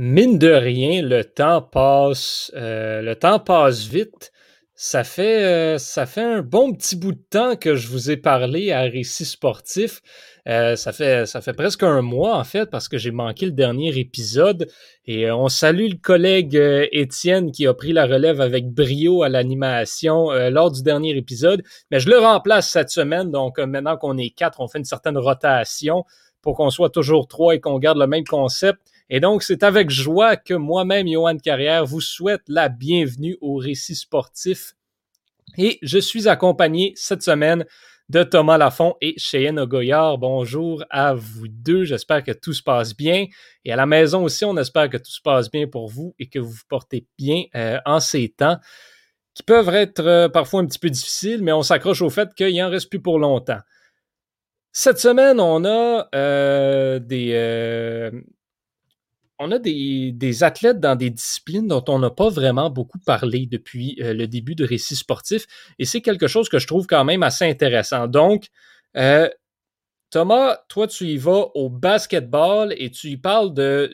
Mine de rien, le temps passe, euh, le temps passe vite. Ça fait, euh, ça fait un bon petit bout de temps que je vous ai parlé à Récit sportif. Euh, ça, fait, ça fait presque un mois, en fait, parce que j'ai manqué le dernier épisode. Et on salue le collègue Étienne qui a pris la relève avec brio à l'animation lors du dernier épisode. Mais je le remplace cette semaine. Donc, maintenant qu'on est quatre, on fait une certaine rotation pour qu'on soit toujours trois et qu'on garde le même concept. Et donc, c'est avec joie que moi-même, Johan Carrière, vous souhaite la bienvenue au récit sportif. Et je suis accompagné cette semaine de Thomas Lafont et Cheyenne Ogoyard. Bonjour à vous deux. J'espère que tout se passe bien. Et à la maison aussi, on espère que tout se passe bien pour vous et que vous vous portez bien euh, en ces temps qui peuvent être euh, parfois un petit peu difficiles, mais on s'accroche au fait qu'il en reste plus pour longtemps. Cette semaine, on a euh, des, on a des, athlètes dans des disciplines dont on n'a pas vraiment beaucoup parlé depuis euh, le début de récit sportif, et c'est quelque chose que je trouve quand même assez intéressant. Donc, euh, Thomas, toi, tu y vas au basketball et tu y parles de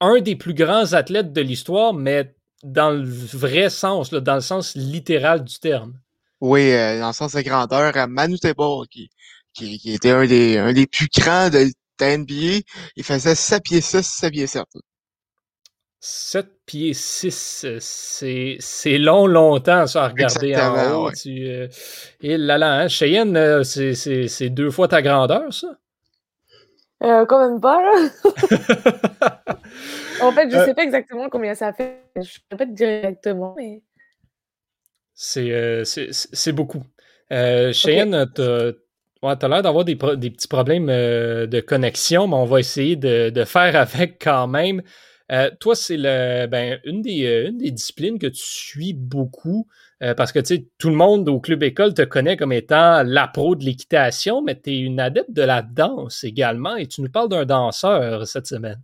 un des plus grands athlètes de l'histoire, mais dans le vrai sens, dans le sens littéral du terme. Oui, euh, dans le sens de grandeur, à Manu qui, qui, était un des, un des plus grands de, NBA, il faisait 7 pieds 6, 7 pieds 7. 7 pieds 6, c'est long, longtemps, ça, à regarder en haut. Tu, euh, et là, là, hein, Cheyenne, euh, c'est deux fois ta grandeur, ça? Euh, quand même pas, là. en fait, je ne sais pas exactement combien ça fait. Je ne peux pas te dire directement, mais... C'est beaucoup. Cheyenne, tu Ouais, tu l'air d'avoir des, petits problèmes euh, de connexion, mais on va essayer de, faire avec quand même. Euh, toi, c'est ben, une, des, euh, une des disciplines que tu suis beaucoup parce que tout le monde au club école te connaît comme étant la pro de l'équitation, mais tu es une adepte de la danse également et tu nous parles d'un danseur cette semaine.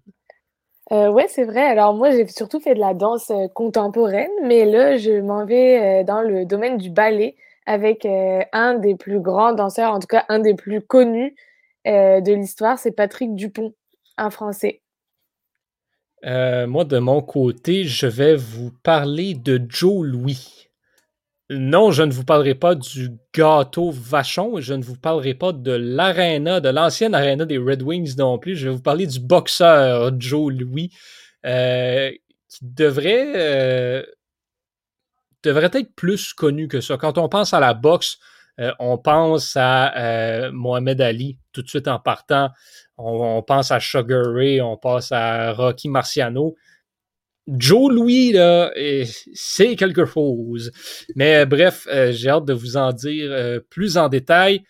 oui, c'est vrai. Alors moi, j'ai surtout fait de la danse contemporaine, mais là, je m'en vais dans le domaine du ballet avec euh, un des plus grands danseurs, en tout cas un des plus connus euh, de l'histoire, c'est Patrick Dupont, un Français. Euh, moi, de mon côté, je vais vous parler de Joe Louis. Non, je ne vous parlerai pas du gâteau Vachon, je ne vous parlerai pas de l'aréna, de l'ancienne aréna des Red Wings non plus. Je vais vous parler du boxeur Joe Louis, qui devrait devrait être plus connu que ça. Quand on pense à la boxe, euh, on pense à euh, Mohamed Ali tout de suite en partant. On, pense à Sugar Ray, on pense à Rocky Marciano. Joe Louis, là, c'est quelque chose. Mais euh, bref, j'ai hâte de vous en dire plus en détail.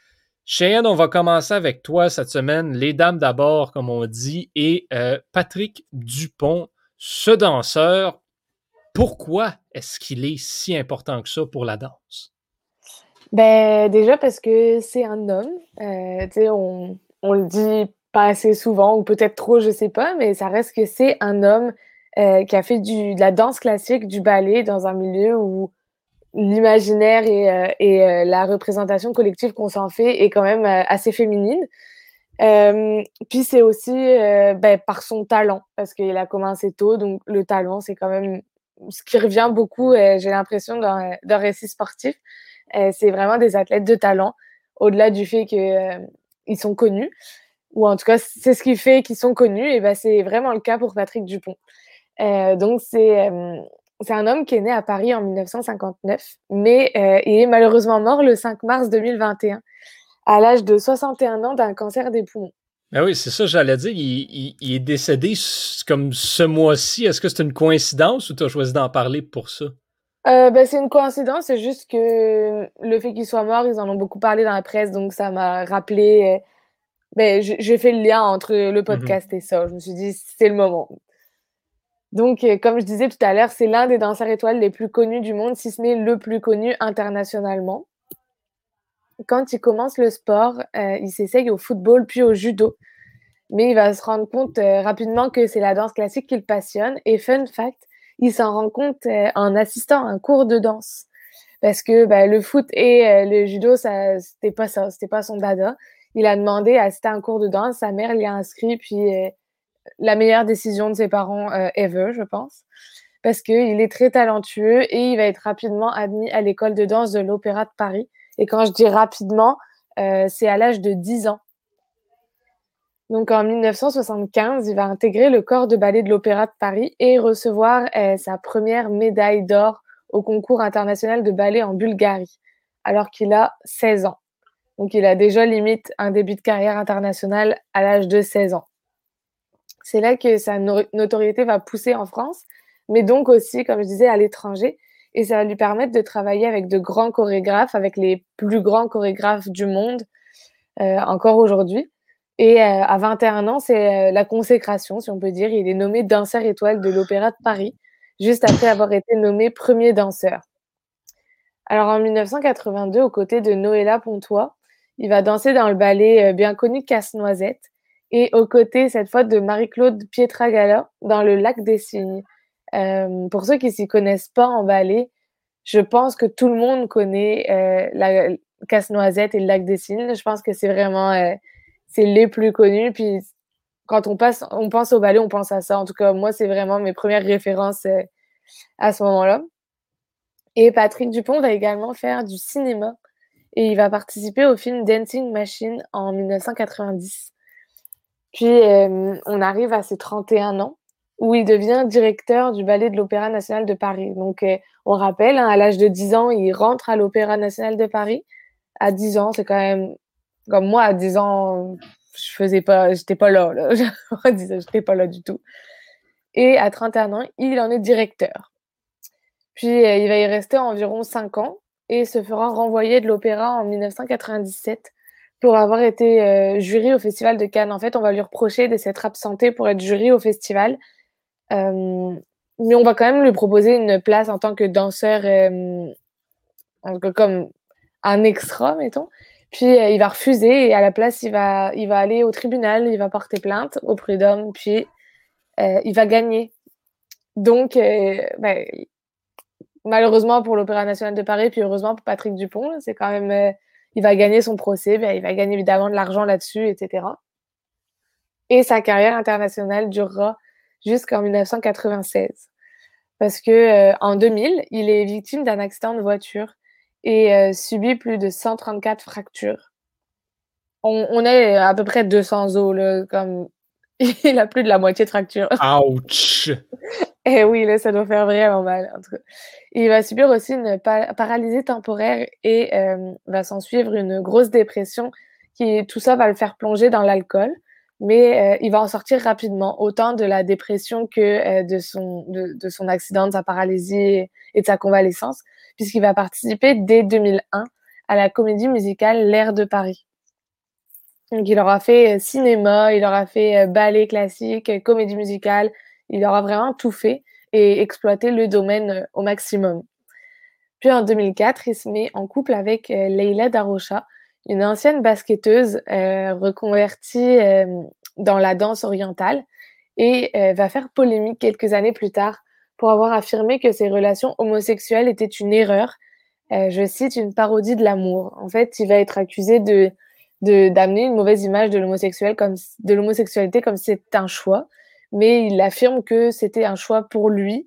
Cheyenne, on va commencer avec toi cette semaine. Les dames d'abord, comme on dit, et Patrick Dupont, ce danseur pourquoi est-ce qu'il est si important que ça pour la danse? Ben, déjà parce que c'est un homme. Euh, on, on le dit pas assez souvent, ou peut-être trop, je sais pas, mais ça reste que c'est un homme euh, qui a fait de la danse classique, du ballet, dans un milieu où l'imaginaire et, euh, et la représentation collective qu'on s'en fait est quand même assez féminine. puis c'est aussi ben, par son talent, parce qu'il a commencé tôt, donc le talent, c'est quand même ce qui revient beaucoup, euh, j'ai l'impression, dans, dans récit sportif, euh, c'est vraiment des athlètes de talent, au-delà du fait qu'ils euh, sont connus, ou en tout cas, c'est ce qui fait qu'ils sont connus, et ben, c'est vraiment le cas pour Patrick Dupont. donc, c'est c'est un homme qui est né à Paris en 1959, mais il est malheureusement mort le 5 mars 2021, à l'âge de 61 ans d'un cancer des poumons. Ben oui, c'est ça, j'allais dire. Il, est décédé comme ce mois-ci. Est-ce que c'est une coïncidence ou tu as choisi d'en parler pour ça? Euh, ben, c'est une coïncidence, c'est juste que le fait qu'il soit mort, ils en ont beaucoup parlé dans la presse, donc ça m'a rappelé. Euh, ben, j'ai fait le lien entre le mhm. podcast et ça. Je me suis dit, c'est le moment. Donc, euh, comme je disais tout à l'heure, c'est l'un des danseurs étoiles les plus connus du monde, si ce n'est le plus connu internationalement quand il commence le sport, euh, il s'essaye au football puis au judo. Mais il va se rendre compte euh, rapidement que c'est la danse classique qui le passionne. Et fun fact, il s'en rend compte euh, en assistant à un cours de danse. Parce que bah, le foot et le judo, ça, c'était pas ça, c'était pas son dada. Il a demandé à assister à un cours de danse, sa mère l'y a inscrit, puis la meilleure décision de ses parents ever, je pense, parce qu'il est très talentueux et il va être rapidement admis à l'école de danse de l'Opéra de Paris. Et quand je dis rapidement, c'est à l'âge de 10 ans. Donc en 1975, il va intégrer le corps de ballet de l'Opéra de Paris et recevoir sa première médaille d'or au concours international de ballet en Bulgarie, alors qu'il a 16 ans. Donc il a déjà limite un début de carrière internationale à l'âge de 16 ans. C'est là que sa notoriété va pousser en France, mais donc aussi, comme je disais, à l'étranger. Et ça va lui permettre de travailler avec de grands chorégraphes, avec les plus grands chorégraphes du monde, euh, encore aujourd'hui. Et euh, à 21 ans, c'est euh, la consécration, si on peut dire. Il est nommé danseur étoile de l'Opéra de Paris, juste après avoir été nommé premier danseur. Alors en 1982, aux côtés de Noëlla Pontois, il va danser dans le ballet bien connu Casse-Noisette et aux côtés, cette fois, de Marie-Claude Pietragala dans le Lac des Cygnes. Pour ceux qui s'y connaissent pas en ballet, je pense que tout le monde connaît la Casse-Noisette et le Lac des Cygnes. Je pense que c'est vraiment c'est les plus connus. Puis quand on, passe, on pense au ballet, on pense à ça. En tout cas, moi, c'est vraiment mes premières références euh, à ce moment-là. Et Patrick Dupont va également faire du cinéma et il va participer au film Dancing Machine en 1990. Puis euh, on arrive à ses 31 ans où il devient directeur du ballet de l'Opéra national de Paris. Donc euh, on rappelle, hein, à l'âge de 10 ans, il rentre à l'Opéra national de Paris. À 10 ans, c'est quand même comme moi, à 10 ans, je faisais pas, j'étais pas là, là. j'étais pas là du tout. Et à 31 ans, il en est directeur. Puis euh, il va y rester environ 5 ans et se fera renvoyer de l'opéra en 1997 pour avoir été euh, jury au Festival de Cannes. En fait, on va lui reprocher de s'être absenté pour être jury au festival. Mais on va quand même lui proposer une place en tant que danseur, comme un extra, mettons. Puis euh, il va refuser et à la place, il va, il va aller au tribunal, il va porter plainte au prud'homme, puis euh, il va gagner. Donc, euh, ben, malheureusement pour l'Opéra national de Paris, puis heureusement pour Patrick Dupont, c'est quand même, il va gagner son procès, ben, il va gagner évidemment de l'argent là-dessus, etc. Et sa carrière internationale durera jusqu'en 1996. Parce que en 2000, il est victime d'un accident de voiture et euh, subit plus de 134 fractures. On, est à peu près 200 os, là, comme il a plus de la moitié de fractures. Ouch! Et eh oui, là, ça doit faire vraiment mal. Il va subir aussi une paralysie temporaire et euh, va s'en suivre une grosse dépression qui, tout ça va le faire plonger dans l'alcool. Mais euh, il va en sortir rapidement, autant de la dépression que de, son, de, son accident, de sa paralysie et de sa convalescence puisqu'il va participer dès 2001 à la comédie musicale L'air de Paris. Donc, il aura fait euh, cinéma, il aura fait euh, ballet classique, euh, comédie musicale, il aura vraiment tout fait et exploité le domaine au maximum. Puis en 2004, il se met en couple avec Leila Darocha, une ancienne basketteuse reconvertie dans la danse orientale et va faire polémique quelques années plus tard pour avoir affirmé que ces relations homosexuelles étaient une erreur. Euh, je cite une parodie de l'amour. En fait, il va être accusé de d'amener une mauvaise image de l'homosexuel comme de l'homosexualité comme c'est un choix, mais il affirme que c'était un choix pour lui.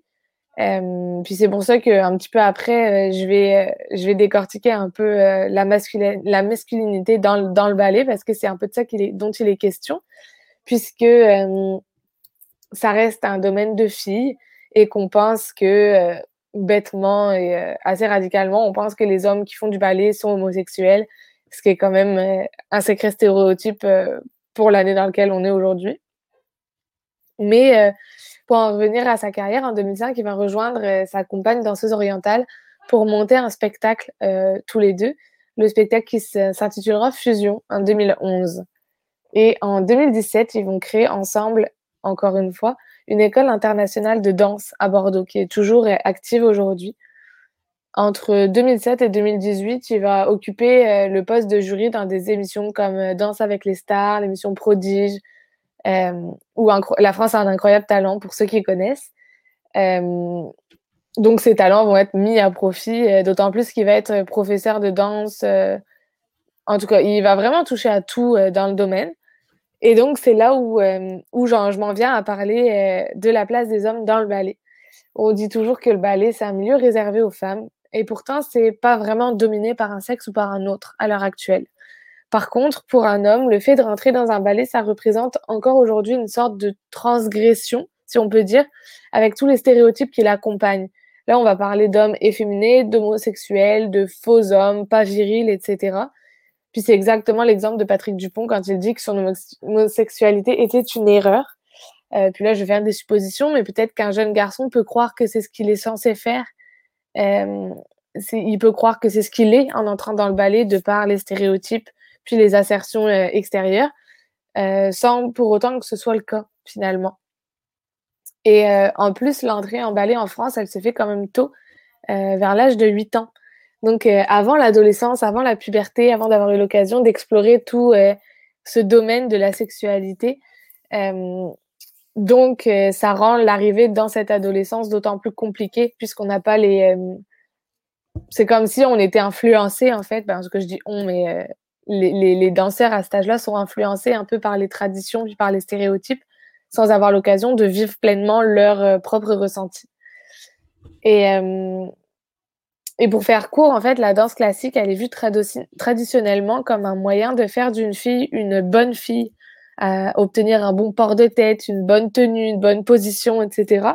Euh, puis c'est pour ça qu'un petit peu après, euh, je vais je vais décortiquer un peu la, la masculinité dans, dans le ballet parce que c'est un peu de ça dont il est question, puisque ça reste un domaine de filles et qu'on pense que euh, bêtement et euh, assez radicalement, on pense que les hommes qui font du ballet sont homosexuels, ce qui est quand même euh, un sacré stéréotype pour l'année dans laquelle on est aujourd'hui. Mais pour en revenir à sa carrière, en 2005, il va rejoindre sa compagne danseuse orientale pour monter un spectacle tous les deux, le spectacle qui s'intitulera Fusion en 2011. Et en 2017, ils vont créer ensemble, encore une fois, une école internationale de danse à Bordeaux qui est toujours active aujourd'hui. Entre 2007 et 2018, il va occuper euh, le poste de jury dans des émissions comme euh, Danse avec les stars, l'émission Prodige, euh, ou La France a un incroyable talent pour ceux qui connaissent. donc ces talents vont être mis à profit, d'autant plus qu'il va être professeur de danse. en tout cas, il va vraiment toucher à tout dans le domaine. Et donc, c'est là où, où je m'en viens à parler de la place des hommes dans le ballet. On dit toujours que le ballet, c'est un milieu réservé aux femmes. Et pourtant, c'est pas vraiment dominé par un sexe ou par un autre à l'heure actuelle. Par contre, pour un homme, le fait de rentrer dans un ballet, ça représente encore aujourd'hui une sorte de transgression, si on peut dire, avec tous les stéréotypes qui l'accompagnent. Là, on va parler d'hommes efféminés, d'homosexuels, de faux hommes, pas virils, etc. Puis c'est exactement l'exemple de Patrick Dupont quand il dit que son homosexualité était une erreur. Euh, puis là, je vais faire des suppositions, mais peut-être qu'un jeune garçon peut croire que c'est ce qu'il est censé faire. Euh, il peut croire que c'est ce qu'il est en entrant dans le ballet de par les stéréotypes puis les assertions euh, extérieures, sans pour autant que ce soit le cas finalement. Et en plus, l'entrée en ballet en France, elle se fait quand même tôt, vers l'âge de 8 ans. Donc, euh, avant l'adolescence, avant la puberté, avant d'avoir eu l'occasion d'explorer tout euh, ce domaine de la sexualité. Euh, donc, ça rend l'arrivée dans cette adolescence d'autant plus compliquée puisqu'on n'a pas les. c'est comme si on était influencé, en fait, parce que je dis on, mais les, danseurs à cet âge-là sont influencés un peu par les traditions puis par les stéréotypes sans avoir l'occasion de vivre pleinement leur propre ressenti. Et et pour faire court, en fait, la danse classique, elle est vue traditionnellement comme un moyen de faire d'une fille une bonne fille, à obtenir un bon port de tête, une bonne tenue, une bonne position, etc.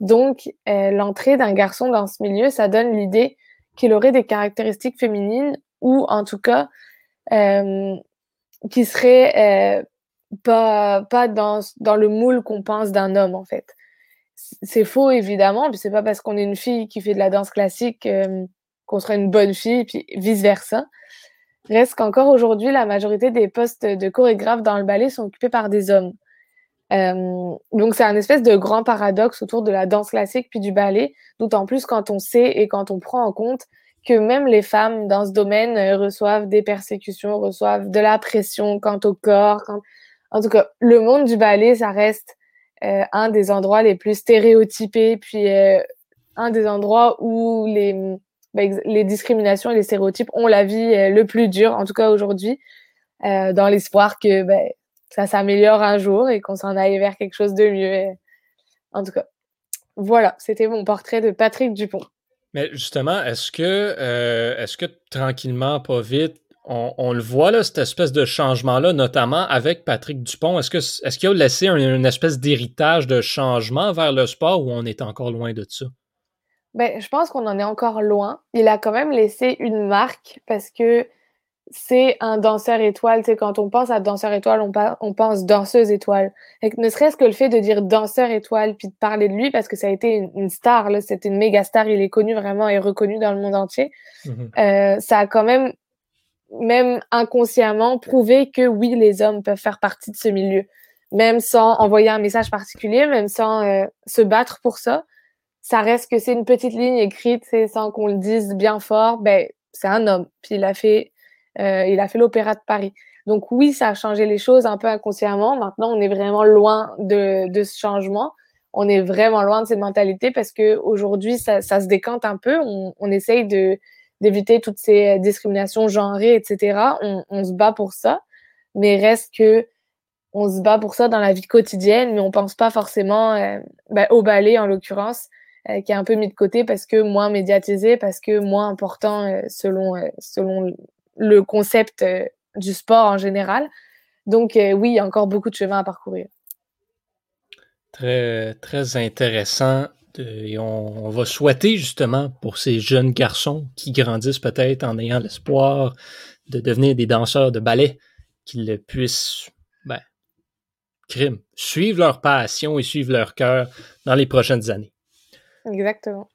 Donc, euh, l'entrée d'un garçon dans ce milieu, ça donne l'idée qu'il aurait des caractéristiques féminines ou en tout cas euh, qui seraient euh, pas, pas dans, dans le moule qu'on pense d'un homme, en fait c'est faux évidemment, puis c'est pas parce qu'on est une fille qui fait de la danse classique euh, qu'on sera une bonne fille, puis vice versa. Reste qu'encore aujourd'hui, la majorité des postes de chorégraphe dans le ballet sont occupés par des hommes. Euh, donc c'est un espèce de grand paradoxe autour de la danse classique puis du ballet, d'autant plus quand on sait et quand on prend en compte que même les femmes dans ce domaine euh, reçoivent des persécutions, reçoivent de la pression quant au corps. En tout cas, le monde du ballet, ça reste euh, un des endroits les plus stéréotypés, puis euh, un des endroits où les, ben, les discriminations et les stéréotypes ont la vie euh, le plus dur, en tout cas aujourd'hui, dans l'espoir que ben, ça s'améliore un jour et qu'on s'en aille vers quelque chose de mieux. En tout cas, voilà, c'était mon portrait de Patrick Dupont. Mais justement, est-ce que, est-ce que tranquillement, pas vite, on, le voit, là, cette espèce de changement-là, notamment avec Patrick Dupont? Est-ce, que, est-ce qu'il a laissé une espèce d'héritage de changement vers le sport ou on est encore loin de ça? Ben, je pense qu'on en est encore loin. Il a quand même laissé une marque parce que c'est un danseur étoile. Tu quand on pense à danseur étoile, on, on pense danseuse étoile. Et ne serait-ce que le fait de dire danseur étoile puis de parler de lui parce que ça a été une, star, là, c'était une méga star. Il est connu vraiment et reconnu dans le monde entier. Mm-hmm. Euh, ça a quand même même inconsciemment, prouver que oui, les hommes peuvent faire partie de ce milieu, même sans envoyer un message particulier, même sans euh, se battre pour ça. Ça reste que c'est une petite ligne écrite, c'est sans qu'on le dise bien fort. Ben, c'est un homme, puis il a fait, il a fait l'opéra de Paris. Donc oui, ça a changé les choses un peu inconsciemment. Maintenant, on est vraiment loin de, de ce changement. On est vraiment loin de cette mentalité parce que aujourd'hui, ça, ça se décante un peu. On, on essaye de d'éviter toutes ces euh, discriminations genrées, etc. On, se bat pour ça, mais reste que on se bat pour ça dans la vie quotidienne, mais on pense pas forcément euh, ben, au ballet en l'occurrence, euh, qui est un peu mis de côté parce que moins médiatisé, parce que moins important selon selon le concept du sport en général. Donc oui, il y a encore beaucoup de chemin à parcourir. Très très intéressant et on, va souhaiter justement pour ces jeunes garçons qui grandissent peut-être en ayant l'espoir de devenir des danseurs de ballet qu'ils puissent ben, crime, suivre leur passion et suivre leur cœur dans les prochaines années. Exactement.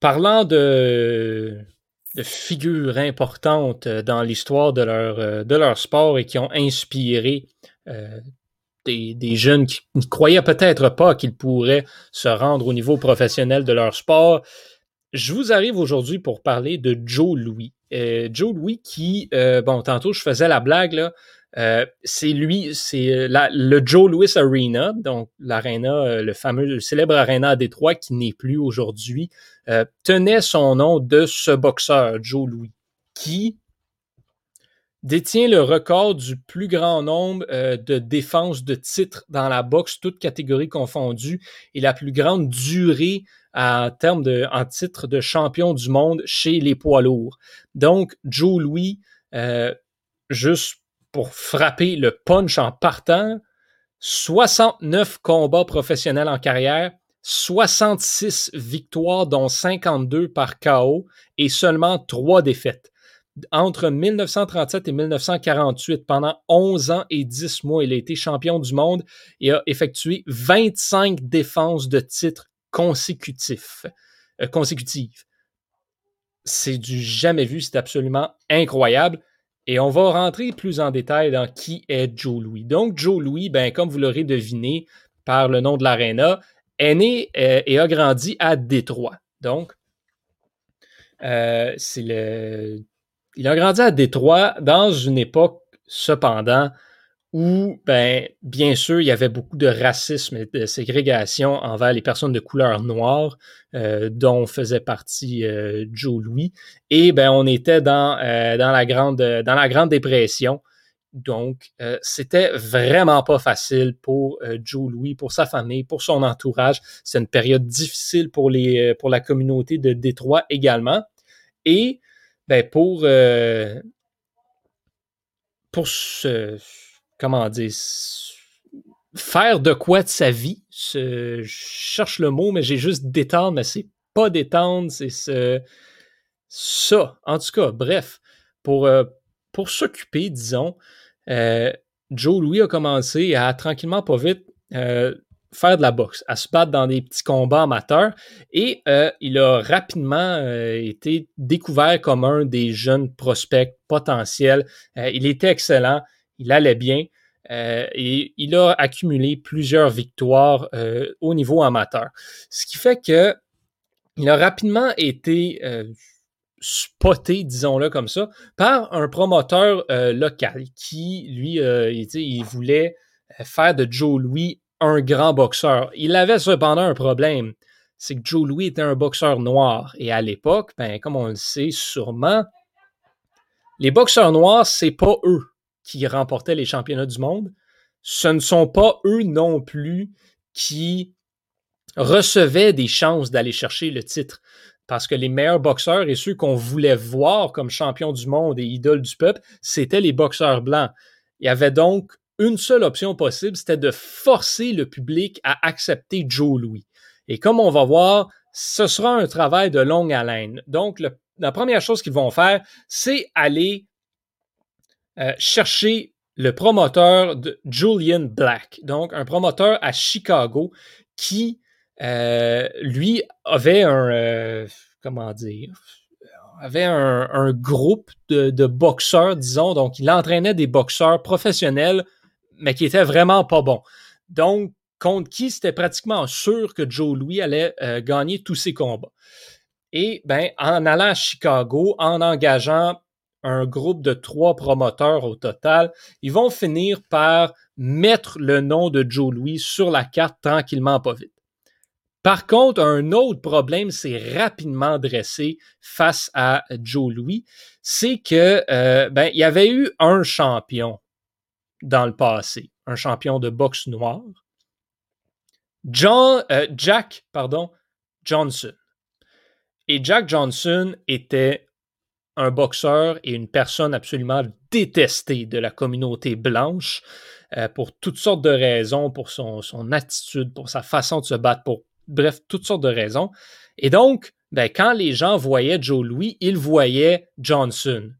Parlant de figures importantes dans l'histoire de leur, de leur sport et qui ont inspiré euh, des, jeunes qui ne croyaient peut-être pas qu'ils pourraient se rendre au niveau professionnel de leur sport. Je vous arrive aujourd'hui pour parler de Joe Louis. Euh, Joe Louis qui, euh, bon, tantôt je faisais la blague, là, euh, c'est lui, c'est le Joe Louis Arena, donc l'arena, le fameux, le célèbre arena à Détroit qui n'est plus aujourd'hui, tenait son nom de ce boxeur, Joe Louis, qui détient le record du plus grand nombre euh, de défenses de titres dans la boxe, toutes catégories confondues, et la plus grande durée en termes de en titre de champion du monde chez les poids lourds. Donc, Joe Louis, euh, juste pour frapper le punch en partant, 69 combats professionnels en carrière, 66 victoires, dont 52 par KO et seulement 3 défaites entre 1937 et 1948, pendant 11 ans et 10 mois, il a été champion du monde et a effectué 25 défenses de titres consécutifs, euh, consécutives. C'est du jamais vu, c'est absolument incroyable. Et on va rentrer plus en détail dans qui est Joe Louis. Donc, Joe Louis, ben, comme vous l'aurez deviné par le nom de l'aréna, est né euh, et a grandi à Détroit. Donc, euh, c'est le il a grandi à Détroit dans une époque, cependant, où, ben, bien sûr, il y avait beaucoup de racisme et de ségrégation envers les personnes de couleur noire, euh, dont faisait partie euh, Joe Louis. Et ben, on était dans, euh, dans, la, grande, dans la Grande Dépression. Donc, c'était vraiment pas facile pour Joe Louis, pour sa famille, pour son entourage. C'est une période difficile pour, les, pour la communauté de Détroit également. Et ben pour, euh, pour se, comment dire, faire de quoi de sa vie. je cherche le mot, mais j'ai juste détendre, mais c'est pas détendre, c'est ce, ça. En tout cas, bref, pour, euh, pour s'occuper, disons, euh, Joe Louis a commencé à tranquillement, pas vite, faire de la boxe, à se battre dans des petits combats amateurs. Et euh, il a rapidement euh, été découvert comme un des jeunes prospects potentiels. Euh, il était excellent, il allait bien. et il a accumulé plusieurs victoires au niveau amateur. Ce qui fait que il a rapidement été spoté, disons-le comme ça, par un promoteur local qui, lui, il voulait faire de Joe Louis un grand boxeur. Il avait cependant un problème, c'est que Joe Louis était un boxeur noir. Et à l'époque, ben, comme on le sait sûrement, les boxeurs noirs, c'est pas eux qui remportaient les championnats du monde. Ce ne sont pas eux non plus qui recevaient des chances d'aller chercher le titre. Parce que les meilleurs boxeurs et ceux qu'on voulait voir comme champions du monde et idoles du peuple, c'était les boxeurs blancs. Il y avait donc une seule option possible, c'était de forcer le public à accepter Joe Louis. Et comme on va voir, ce sera un travail de longue haleine. Donc, la première chose qu'ils vont faire, c'est aller euh, chercher le promoteur de Julian Black, donc un promoteur à Chicago qui, euh, lui, avait un, euh, comment dire, avait un, groupe de, boxeurs, disons, donc il entraînait des boxeurs professionnels mais qui était vraiment pas bon. Donc, contre qui c'était pratiquement sûr que Joe Louis allait gagner tous ses combats. Et ben, en allant à Chicago, en engageant un groupe de trois promoteurs au total, ils vont finir par mettre le nom de Joe Louis sur la carte tranquillement, pas vite. Par contre, un autre problème s'est rapidement dressé face à Joe Louis, c'est que euh, ben, il y avait eu un champion dans le passé, un champion de boxe noir. John, euh, Jack Johnson. Et Jack Johnson était un boxeur et une personne absolument détestée de la communauté blanche euh, pour toutes sortes de raisons, pour son, son, attitude, pour sa façon de se battre, pour bref, toutes sortes de raisons. Et donc, ben, quand les gens voyaient Joe Louis, ils voyaient Johnson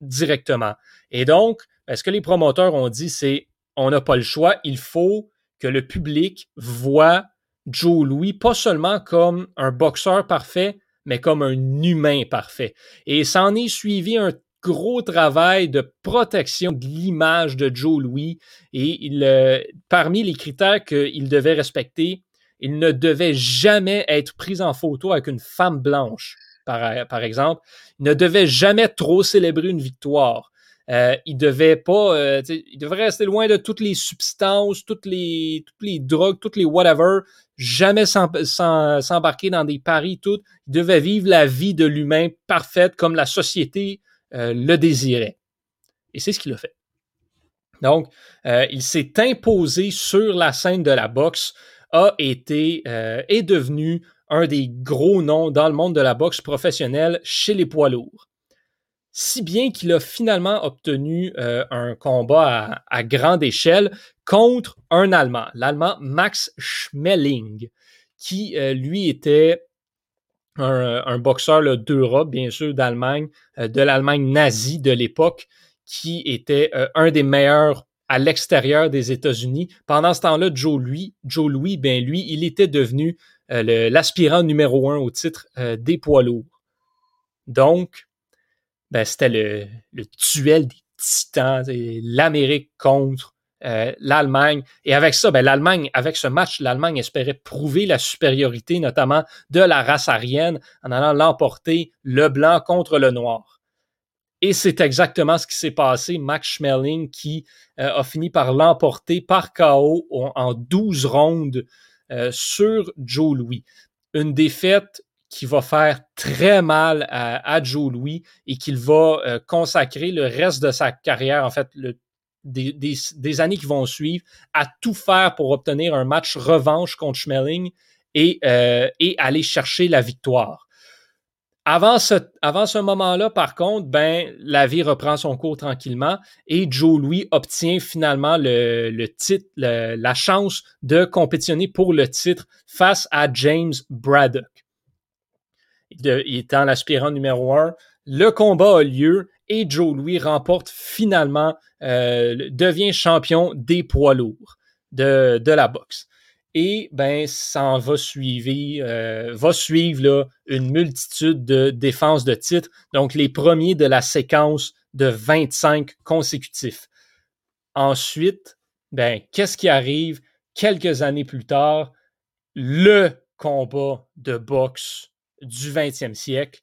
directement. Et donc, ce que les promoteurs ont dit, c'est on n'a pas le choix, il faut que le public voit Joe Louis pas seulement comme un boxeur parfait, mais comme un humain parfait. Et s'en est suivi un gros travail de protection de l'image de Joe Louis. Et il, euh, parmi les critères qu'il devait respecter, il ne devait jamais être pris en photo avec une femme blanche, par, par exemple. Il ne devait jamais trop célébrer une victoire. Euh, il devait pas, euh, il devrait rester loin de toutes les substances, toutes les, toutes les drogues, toutes les whatever, jamais s'embarquer dans des paris, tout. Il devait vivre la vie de l'humain parfaite comme la société euh, le désirait. Et c'est ce qu'il a fait. Donc, euh, il s'est imposé sur la scène de la boxe, a été, est devenu un des gros noms dans le monde de la boxe professionnelle chez les poids lourds. Si bien qu'il a finalement obtenu euh, un combat à, grande échelle contre un Allemand, l'Allemand Max Schmeling, qui lui était un, boxeur d'Europe, bien sûr, d'Allemagne, de l'Allemagne nazie de l'époque, qui était euh, un des meilleurs à l'extérieur des États-Unis. Pendant ce temps-là, Joe Louis, Joe Louis, ben lui, il était devenu euh, l'aspirant numéro un au titre euh, des poids lourds. Donc, ben, c'était le, duel des titans, l'Amérique contre l'Allemagne. Et avec ça, ben, l'Allemagne, avec ce match, l'Allemagne espérait prouver la supériorité, notamment de la race aryenne, en allant l'emporter le blanc contre le noir. Et c'est exactement ce qui s'est passé. Max Schmeling qui euh, a fini par l'emporter par KO en 12 rondes euh, sur Joe Louis. Une défaite qui va faire très mal à, Joe Louis et qu'il va euh, consacrer le reste de sa carrière, en fait, des, années qui vont suivre, à tout faire pour obtenir un match revanche contre Schmeling et, et aller chercher la victoire. Avant ce, avant ce moment-là, par contre, ben, la vie reprend son cours tranquillement et Joe Louis obtient finalement le, le titre, la chance de compétitionner pour le titre face à James Braddock. Étant l'aspirant numéro un, le combat a lieu et Joe Louis remporte finalement, euh, devient champion des poids lourds de, de la boxe. Et ben, ça va suivre, euh, va suivre là, une multitude de défenses de titres. Donc, les premiers de la séquence de 25 consécutifs. Ensuite, ben, qu'est-ce qui arrive quelques années plus tard? Le combat de boxe du 20e siècle.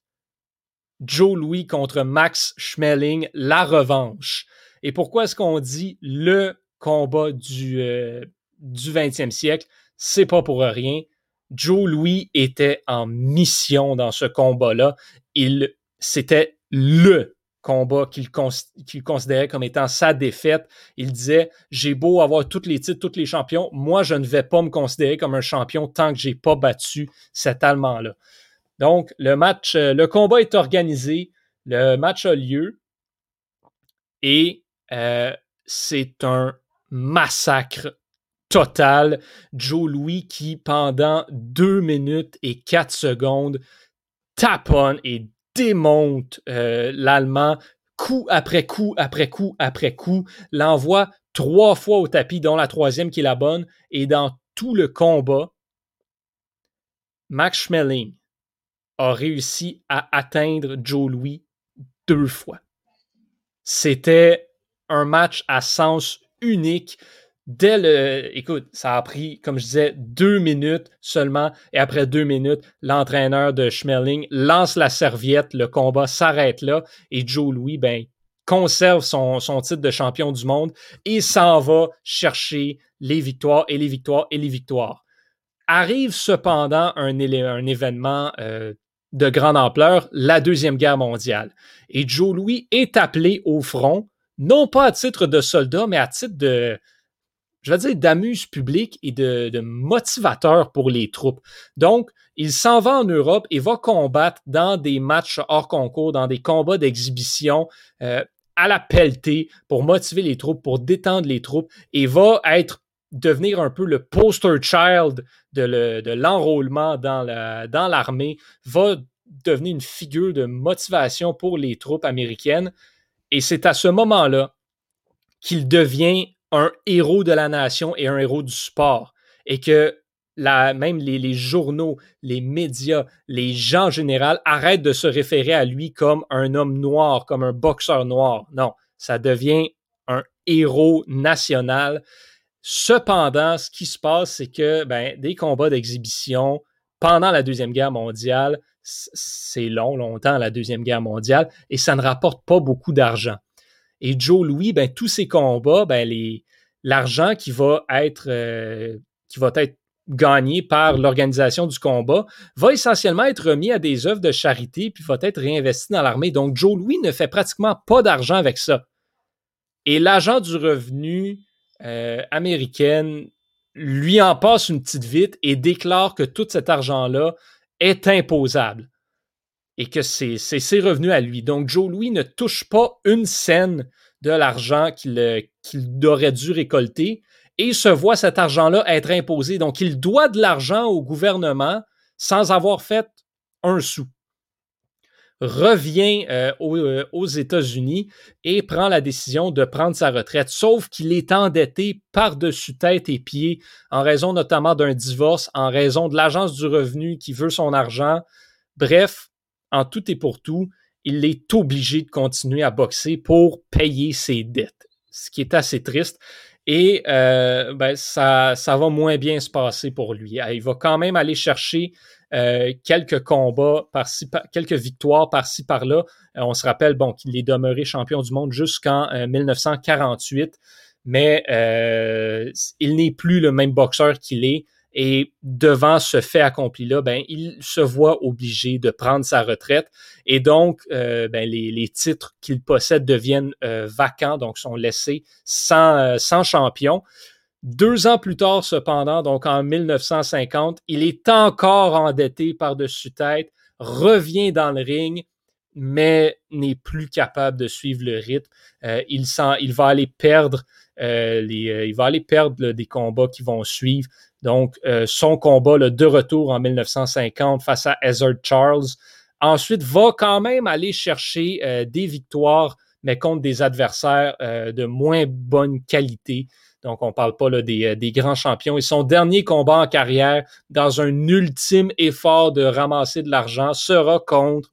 Joe Louis contre Max Schmeling, la revanche. Et pourquoi est-ce qu'on dit le combat du, euh, du 20e siècle? c'est pas pour rien. Joe Louis était en mission dans ce combat-là. Il, c'était le combat qu'il, considérait comme étant sa défaite. Il disait J'ai beau avoir tous les titres, tous les champions, moi, je ne vais pas me considérer comme un champion tant que j'ai pas battu cet Allemand-là. Donc, le match, euh, le combat est organisé, le match a lieu et euh, c'est un massacre total. Joe Louis qui, pendant deux minutes et quatre secondes, taponne et démonte euh, l'Allemand coup après coup après coup après coup, l'envoie trois fois au tapis, dont la troisième qui est la bonne, et dans tout le combat, Max Schmeling a réussi à atteindre Joe Louis deux fois. C'était un match à sens unique dès le. Écoute, ça a pris, comme je disais, deux minutes seulement. Et après deux minutes, l'entraîneur de Schmeling lance la serviette. Le combat s'arrête là. Et Joe Louis, ben, conserve son, son titre de champion du monde et s'en va chercher les victoires et les victoires et les victoires. Arrive cependant un, un événement euh, de grande ampleur, la Deuxième Guerre mondiale. Et Joe Louis est appelé au front, non pas à titre de soldat, mais à titre de, je vais dire, d'amuse publique et de, motivateur pour les troupes. Donc, il s'en va en Europe et va combattre dans des matchs hors concours, dans des combats d'exhibition euh, à la pelletée pour motiver les troupes, pour détendre les troupes et va être devenir un peu le poster child de l'enrôlement dans l'armée, va devenir une figure de motivation pour les troupes américaines. Et c'est à ce moment-là qu'il devient un héros de la nation et un héros du sport. Et que même les, journaux, les médias, les gens en général arrêtent de se référer à lui comme un homme noir, comme un boxeur noir. Non, ça devient un héros national. Cependant, ce qui se passe, c'est que ben, des combats d'exhibition pendant la Deuxième Guerre mondiale, c'est long, longtemps, la Deuxième Guerre mondiale, et ça ne rapporte pas beaucoup d'argent. Et Joe Louis, ben, tous ces combats, ben, l'argent qui va être euh, qui va être gagné par l'organisation du combat va essentiellement être remis à des œuvres de charité puis va être réinvesti dans l'armée. Donc Joe Louis ne fait pratiquement pas d'argent avec ça. Et l'agent du revenu euh, américaine lui en passe une petite vite et déclare que tout cet argent-là est imposable et que c'est ses revenus à lui. Donc, Joe Louis ne touche pas une scène de l'argent qu'il aurait dû récolter et se voit cet argent-là être imposé. Donc, il doit de l'argent au gouvernement sans avoir fait un sou revient euh, euh, aux, États-Unis et prend la décision de prendre sa retraite, sauf qu'il est endetté par-dessus tête et pieds en raison notamment d'un divorce, en raison de l'agence du revenu qui veut son argent. Bref, en tout et pour tout, il est obligé de continuer à boxer pour payer ses dettes, ce qui est assez triste. Et euh, ben, ça va moins bien se passer pour lui. Il va quand même aller chercher euh, quelques combats par-ci, quelques victoires par-ci par-là. Euh, on se rappelle bon qu'il est demeuré champion du monde jusqu'en 1948, euh, mais il n'est plus le même boxeur qu'il est. Et devant ce fait accompli-là, ben, il se voit obligé de prendre sa retraite. Et donc, ben, les, les, titres qu'il possède deviennent vacants, donc sont laissés sans, sans champion. Deux ans plus tard, cependant, donc en 1950, il est encore endetté par-dessus tête, revient dans le ring, mais n'est plus capable de suivre le rythme. Euh, il, il, va aller perdre euh, les, euh, il va aller perdre des combats qui vont suivre. Donc, son combat le de retour en 1950 face à Hazard Charles. Ensuite, va quand même aller chercher des victoires, mais contre des adversaires de moins bonne qualité. Donc, on ne parle pas là, des, euh, grands champions. Et son dernier combat en carrière, dans un ultime effort de ramasser de l'argent, sera contre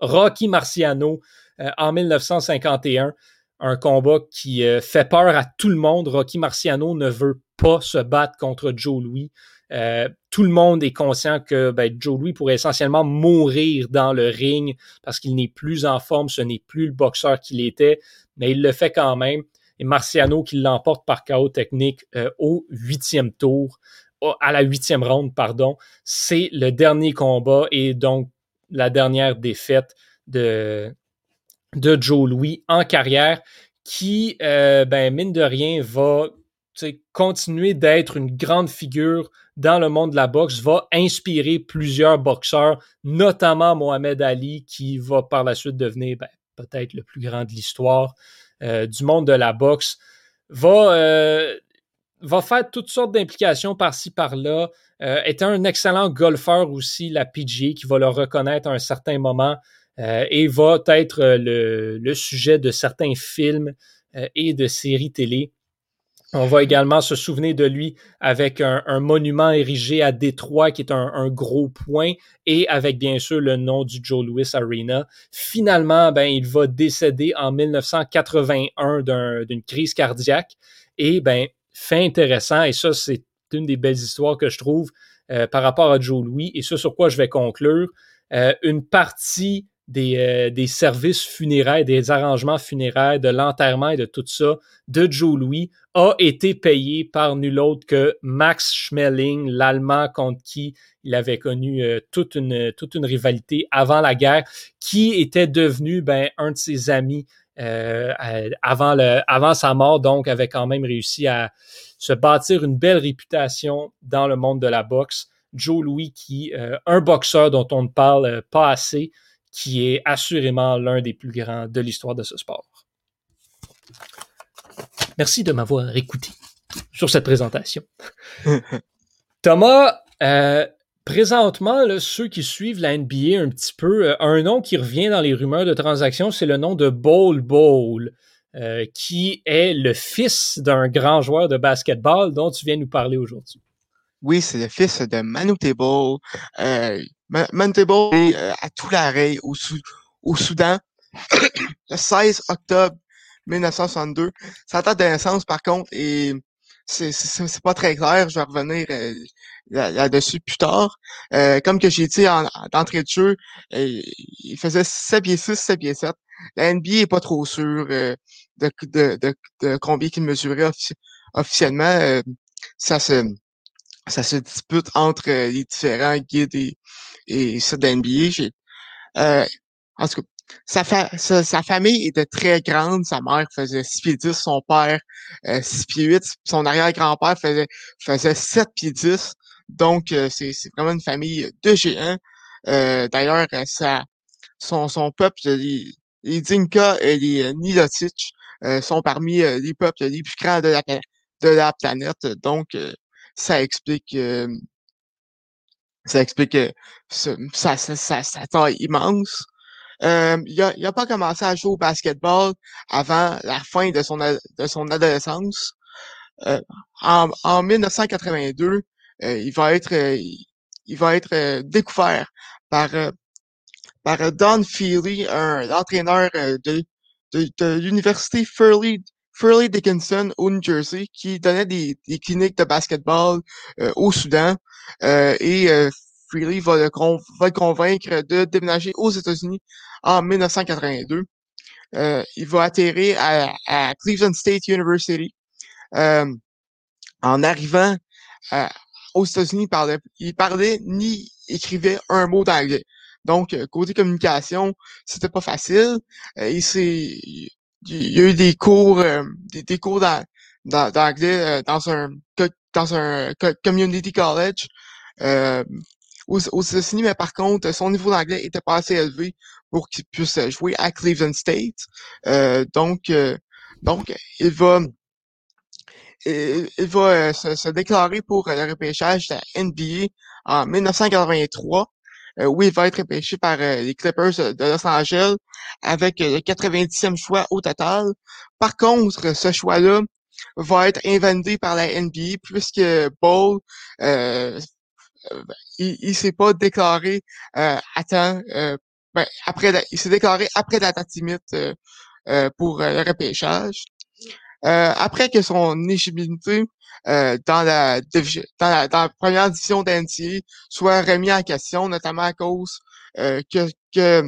Rocky Marciano euh, en 1951. Un combat qui euh, fait peur à tout le monde. Rocky Marciano ne veut pas se battre contre Joe Louis. tout le monde est conscient que ben, Joe Louis pourrait essentiellement mourir dans le ring parce qu'il n'est plus en forme, ce n'est plus le boxeur qu'il était, mais il le fait quand même et Marciano qui l'emporte par chaos technique euh, au huitième tour, à la huitième ronde, pardon. C'est le dernier combat et donc la dernière défaite de, Joe Louis en carrière qui, euh, ben, mine de rien, va continuer d'être une grande figure dans le monde de la boxe, va inspirer plusieurs boxeurs, notamment Mohamed Ali, qui va par la suite devenir ben, peut-être le plus grand de l'histoire. Euh, du monde de la boxe, va, euh, va faire toutes sortes d'implications par-ci, par-là. Euh, est un excellent golfeur aussi, la PGA, qui va le reconnaître à un certain moment et va être le, sujet de certains films et de séries télé. On va également se souvenir de lui avec un, monument érigé à Détroit qui est un, gros point et avec bien sûr le nom du Joe Louis Arena. Finalement, ben, il va décéder en 1981 d'une crise cardiaque et ben, fait intéressant et ça c'est une des belles histoires que je trouve euh, par rapport à Joe Louis et ce sur quoi je vais conclure. Euh, une partie des, euh, des, services funéraires, des arrangements funéraires, de l'enterrement et de tout ça de Joe Louis a été payé par nul autre que Max Schmeling, l'Allemand contre qui il avait connu euh, toute, une, toute une rivalité avant la guerre, qui était devenu ben, un de ses amis euh, avant, le, avant sa mort, donc avait quand même réussi à se bâtir une belle réputation dans le monde de la boxe. Joe Louis, qui un boxeur dont on ne parle pas assez, qui est assurément l'un des plus grands de l'histoire de ce sport. Merci de m'avoir écouté sur cette présentation. Thomas, euh, présentement, ceux qui suivent la NBA un petit peu, euh, un nom qui revient dans les rumeurs de transactions, c'est le nom de Bol Bol, euh, qui est le fils d'un grand joueur de basketball dont tu viens nous parler aujourd'hui. Oui, c'est le fils de Manu Table. Euh, Manu Table est euh, à l'arrêt au, Soudan le 16 octobre 1962. Sa date de naissance, par contre, et c'est, pas très clair. Je vais revenir euh, là-dessus plus tard. Euh, comme que j'ai dit en, d'entrée de jeu, euh, il faisait 7 pieds 6, 7 pieds 7. La NBA est pas trop sûre de, combien il mesurait officiellement. ça se ça se dispute entre les différents guides et, et sites de NBA. Euh, en tout cas, sa, sa, famille était très grande. Sa mère faisait 6 pieds 10, son père 6 pieds 8, son arrière-grand-père faisait, faisait 7 pieds 10. Donc, c'est vraiment une famille de géants. D'ailleurs, son, son peuple, les, les Dinka et les Nilotic, sont parmi les peuples les plus grands de la, de la planète. Donc, ça explique ça explique sa, sa, sa, sa taille immense. Euh, il a, il a pas commencé à jouer au basketball avant la fin de son, de son adolescence. Euh, en, en 1982, euh, il va être, il va être découvert par, par Don Feely, un entraîneur de, de, de l'université Furley, Furley Dickinson au New Jersey, qui donnait des, cliniques de basketball au Soudan. et Freely va le, va convaincre de déménager aux États-Unis en 1982. Euh, il va atterrir à, Cleveland State University. Euh, en arrivant euh, aux États-Unis, il parlait, il parlait ni écrivait un mot d'anglais. Donc, côté communication, c'était pas facile. il s'est, il y a eu des cours, des, cours d'anglais dans un dans un community college. Euh, aux, États-Unis, mais par contre, son niveau d'anglais était pas assez élevé pour qu'il puisse jouer à Cleveland State. Euh, donc, euh, donc, il va, il, va euh, se, déclarer pour le repêchage de la NBA en 1983, où il va être repêché par les Clippers de Los Angeles avec le 90e choix au total. Par contre, ce choix-là va être inventé par la NBA puisque Ball euh, euh, il, il s'est pas déclaré euh, à temps, euh, ben, après il s'est déclaré après la date limite euh, pour le repêchage. Après que son éligibilité dans, la, dans, la, dans la première division d'NCA soit remis en question, notamment à cause que, que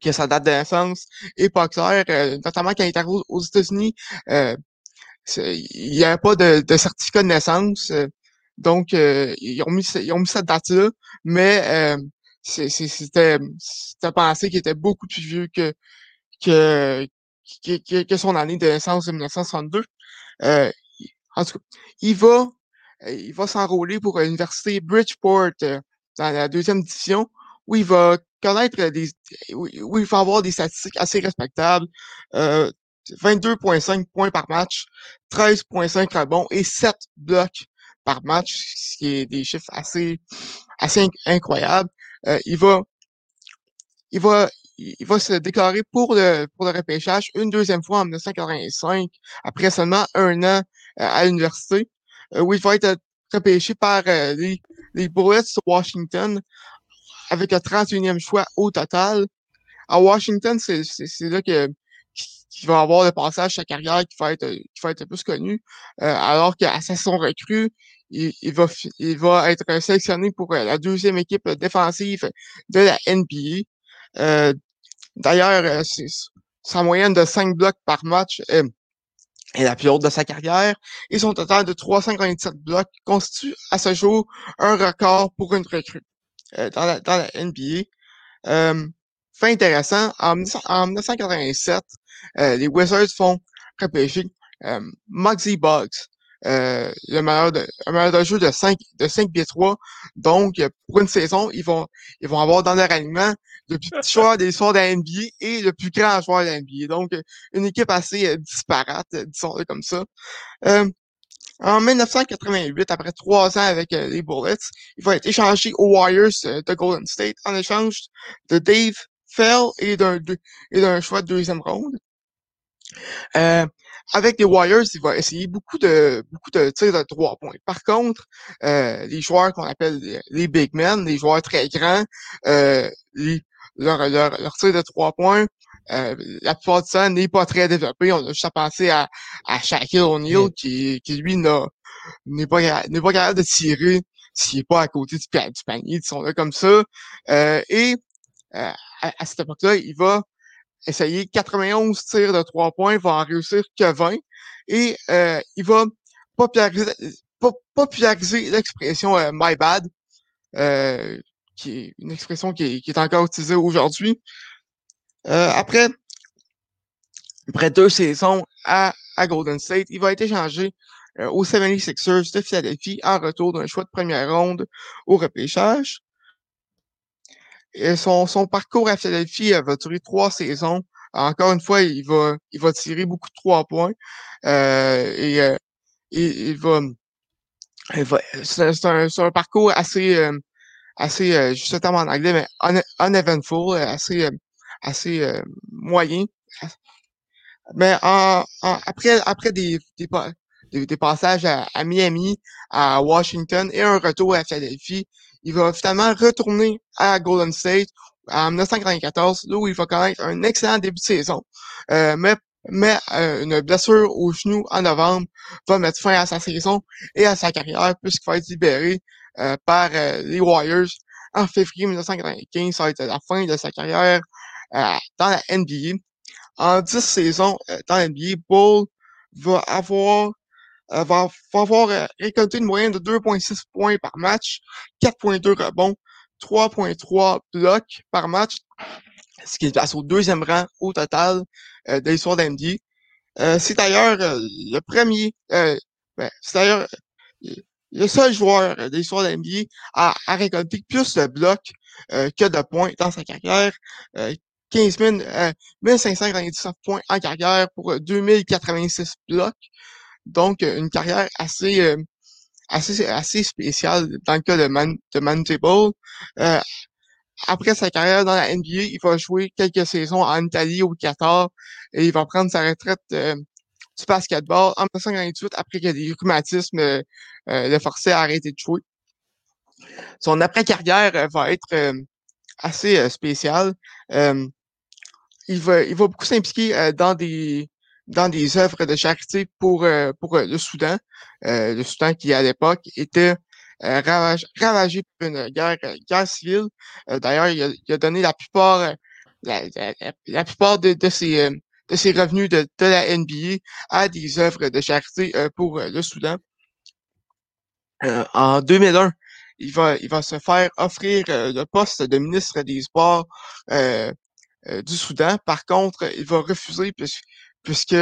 que sa date de naissance est pas claire, notamment quand il est arrivé aux États-Unis, euh, il n'y avait pas de, de, certificat de naissance. Donc, euh, ils, ont mis, ils ont mis cette date-là, mais euh, c'était pensé qu'il était beaucoup plus vieux que, que, que, que, son année de naissance de 1962. Euh, en tout cas, il va, il va s'enrôler pour l'université Bridgeport euh, dans la deuxième division, où il va connaître des, où il va avoir des statistiques assez respectables. Euh, 22,5 points par match, 13,5 rebonds et 7 blocs par match, ce qui est des chiffres assez, assez incroyables. Euh, il va, il va, il va se déclarer pour le, pour le repêchage une deuxième fois en 1985, après seulement un an euh, à l'université, euh, où il va être repêché par les, les Bullets Washington avec le 31e choix au total. À Washington, c'est là que qui va avoir le passage sa carrière qui va être qui va être plus connu euh, alors qu'à son recrue il, il, va il va être sélectionné pour euh, la deuxième équipe défensive de la NBA euh, d'ailleurs euh, sa moyenne de 5 blocs par match est la plus haute de sa carrière et son total de 357 blocs constitue à ce jour un record pour une recrue dans, la, dans la NBA. fait intéressant, en, en 1987, euh, les Wizards font repêcher euh, Muggsy Bugs, euh, le meilleur de, le meilleur de jeu de 5 de 5 pieds 3. Donc, pour une saison, ils vont ils vont avoir dans leur alignement le plus petit joueur des soirs de la NBA et le plus grand joueur de la NBA. Donc, une équipe assez disparate, disons-le comme ça. en 1988, après trois ans avec les Bullets, il va être échangé aux Warriors de Golden State en échange de Dave Fell et d'un et d'un choix de deuxième ronde. Euh, avec les Warriors, il va essayer beaucoup de beaucoup de tirs de trois points. Par contre, euh, les joueurs qu'on appelle les, big men, les joueurs très grands, euh, les, leur, leur, leur tir de trois points, euh, la plupart de ça n'est pas très développé. On a juste à penser à, à Shaquille O'Neal qui, qui lui n'est pas n'est pas capable de tirer s'il n'est pas à côté du, du panier, ils sont là comme ça. Euh, et euh, à, à, cette époque-là, il va essayer 91 tirs de 3 points, va en réussir que 20. Et euh, il va populariser, l'expression euh, my bad, euh, qui est une expression qui est, encore utilisée aujourd'hui. après, après deux saisons à, à Golden State, il va être échangé aux 76ers de Philadelphie en retour d'un choix de première ronde au repêchage. Son, son parcours à Philadelphie va durer trois saisons. Encore une fois, il va, il va tirer beaucoup de trois points. Euh, et, euh, il, va, il va c'est un, un, parcours assez, euh, assez, euh, je sais en anglais, mais un, uneventful, assez, assez moyen. Mais en, après, après des, des, des, passages à, Miami, à Washington et un retour à Philadelphie, il va finalement retourner à Golden State en 1994, là où il va connaître un excellent début de saison. Euh, mais mais euh, une blessure au genou en novembre va mettre fin à sa saison et à sa carrière puisqu'il va être libéré euh, par euh, les Warriors en février 1995. Ça va être la fin de sa carrière euh, dans la NBA. En 10 saisons dans la NBA, Bull va avoir va, va, avoir récolté une moyenne de 2,6 points par match, 4,2 rebonds, 3,3 blocs par match, ce qui est place au deuxième rang au total euh, de l'histoire. Euh, c'est d'ailleurs euh, le premier, euh, ben, c'est d'ailleurs le seul joueur de l'histoire de à, à récolter plus de blocs que de points dans sa carrière. 15 000, 1599 points en carrière pour 2086 blocs. Donc, une carrière assez assez, assez spécial dans le cas de, Man, de. Euh, après sa carrière dans la NBA, il va jouer quelques saisons en Italie, au Qatar, et il va prendre sa retraite euh, du basketball en 1998 après que des rhumatismes euh, le forçaient à arrêter de jouer. Son après-carrière va être assez spécial. il, va, il va beaucoup s'impliquer dans des dans des œuvres de charité pour, euh, pour euh, le Soudan. Euh, le Soudan qui, à l'époque, était ravagé, ravagé par une guerre, guerre civile. D'ailleurs, il, il, a donné la plupart, la, la, plupart de, de, ses, de ses revenus de, de la NBA à des œuvres de charité pour le Soudan. en 2001, il va, il va se faire offrir le poste de ministre des Sports du Soudan. Par contre, il va refuser puisque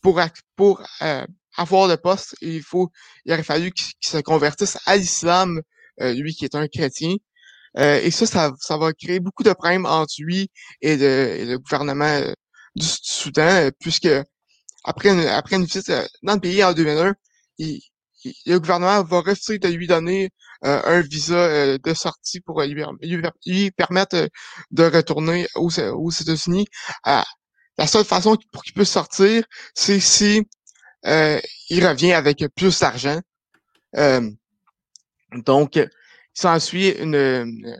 pour, pour euh, avoir le poste, il faut, il aurait fallu qu'il se convertisse à l'islam, euh, lui qui est un chrétien. Euh, et ça, ça, ça, va créer beaucoup de problèmes entre lui et le, le gouvernement du, Soudan, puisque après une, après une visite dans le pays en 2001, il, le gouvernement va refuser de lui donner un visa de sortie pour lui, lui, permettre de retourner aux, aux États-Unis la seule façon pour qu'il puisse sortir, c'est si euh, il revient avec plus d'argent. Euh, donc, il s'ensuit une,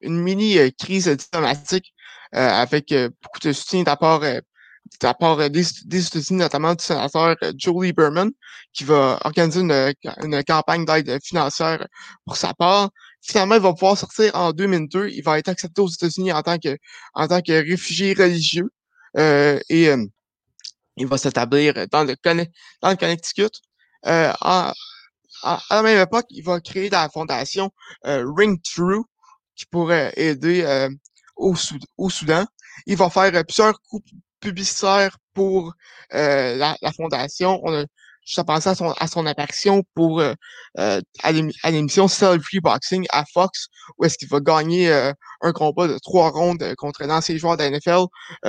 une mini euh, crise diplomatique avec beaucoup de soutien d'apport de des, des États-Unis, notamment du sénateur Julie Berman, qui va organiser une, une campagne d'aide financière pour sa part. Finalement, il va pouvoir sortir en 2002. Il va être accepté aux États-Unis en tant que en tant que réfugié religieux. Euh, et euh, il va s'établir dans le, dans le Connecticut. Euh, à la même époque, il va créer la fondation Ring True qui pourrait aider au, Soudan. Il va faire plusieurs coups publicitaires pour la, fondation. Je pensé à son, à son apparition pour euh, euh à l'émission Celebrity Boxing à Fox, où est-ce qu'il va gagner euh, un combat de trois rondes euh, contre l'ancien joueur de NFL,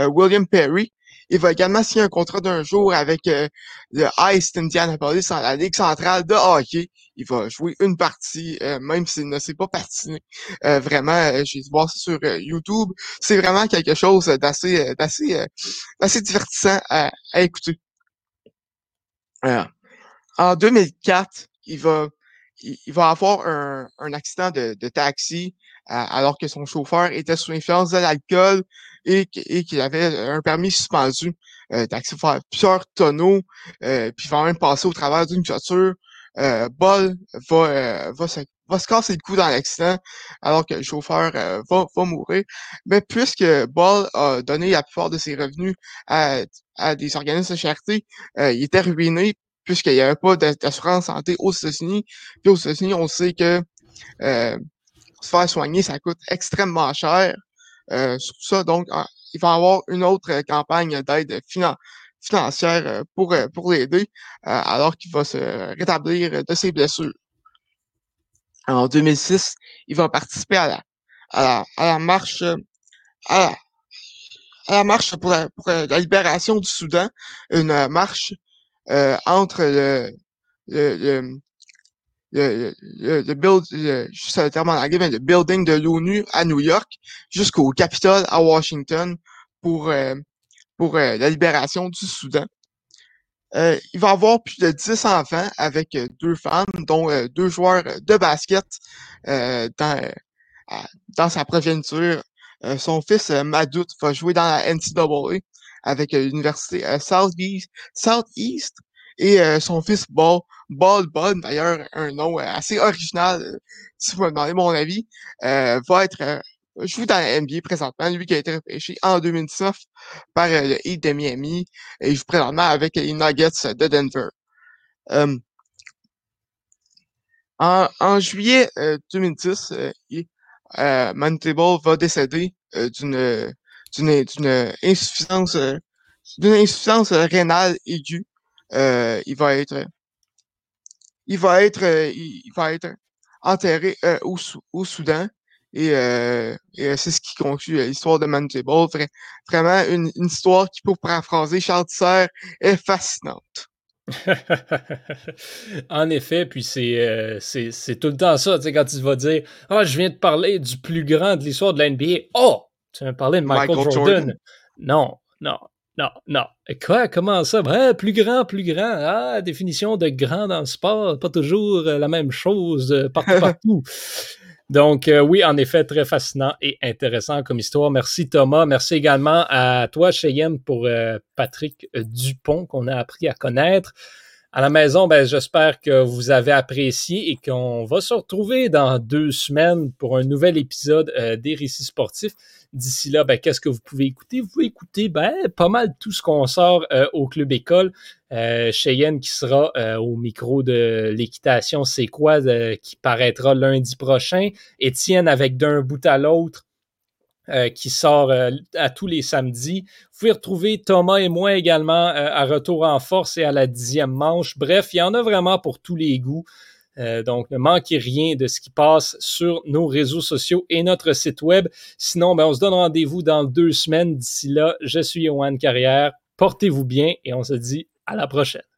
William Perry. Il va également signer un contrat d'un jour avec le Ice Indianapolis dans la Ligue centrale de hockey. Il va jouer une partie, même s'il ne s'est pas patiné. vraiment, j'ai voir ça sur YouTube. C'est vraiment quelque chose d'assez d'assez d'assez divertissant à, à écouter. Euh, en 2004, il va, il, va avoir un, un accident de, de taxi alors que son chauffeur était sous l'influence de l'alcool et, qu'il avait un permis suspendu. Euh, faire plusieurs tonneaux, euh, puis il va même passer au travers d'une voiture. Euh, va, euh, va, se, va se casser le cou dans l'accident alors que le chauffeur va, va mourir. Mais puisque Ball a donné la plupart de ses revenus à, des organismes de charité, il était ruiné puisqu'il n'y avait pas d'assurance santé aux États-Unis. Puis aux États-Unis, on sait que euh, se faire soigner, ça coûte extrêmement cher. Euh, sur ça, donc, il va avoir une autre campagne d'aide financière pour, pour l'aider alors qu'il va se rétablir de ses blessures. En 2006, il va participer à la, à la, à la marche à la, à la marche pour la, pour la libération du Soudan, une marche euh, entre le, le, le le, le, build, le, juste le terme en anglais, mais le building de l'ONU à New York jusqu'au Capitole à Washington pour, euh, pour euh, la libération du Soudan. Euh, il va avoir plus de 10 enfants avec deux femmes, dont deux joueurs de basket dans, dans sa progéniture. son fils Madout va jouer dans la NCAA avec l'université Southeast, Southeast et son fils Ball, Ball d'ailleurs un nom assez original, si vous me demandez mon avis, va être joue dans la NBA présentement, lui qui a été repêché en 2019 par le Heat de Miami et il joue présentement avec les Nuggets de Denver. en, en, juillet 2010, euh, Mantable va décéder d'une d'une insuffisance d'une insuffisance rénale aiguë euh, il va être, il va être, euh, il va être enterré euh, au, Soudan. Et, et c'est ce qui conclut l'histoire de Mantable. vraiment une, une, histoire qui, pour paraphraser Charles Tisser, est fascinante. en effet, puis c'est, c'est, tout le temps ça, tu sais, quand tu vas dire Ah, oh, je viens de parler du plus grand de l'histoire de la NBA. Oh, tu viens de parler de Michael, Jordan. Jordan. Non, non, non, non. Quoi? Comment ça? Ben, plus grand, plus grand. Ah, définition de grand dans le sport, pas toujours euh, la même chose euh, partout, partout. Donc, euh, oui, en effet, très fascinant et intéressant comme histoire. Merci Thomas. Merci également à toi, Cheyenne, pour Patrick Dupont, qu'on a appris à connaître. À la maison, ben, j'espère que vous avez apprécié et qu'on va se retrouver dans deux semaines pour un nouvel épisode des récits sportifs. D'ici là, ben, qu'est-ce que vous pouvez écouter? Vous pouvez écouter ben, pas mal tout ce qu'on sort euh, au Club École. Euh, Cheyenne qui sera euh, au micro de l'équitation, c'est quoi, qui paraîtra lundi prochain. Étienne avec d'un bout à l'autre. Qui sort à tous les samedis. Vous pouvez retrouver Thomas et moi également à retour en force et à la dixième manche. Bref, il y en a vraiment pour tous les goûts. Euh, donc, ne manquez rien de ce qui passe sur nos réseaux sociaux et notre site web. Sinon, ben, on se donne rendez-vous dans deux semaines. D'ici là, je suis Yohan Carrière. Portez-vous bien et on se dit à la prochaine.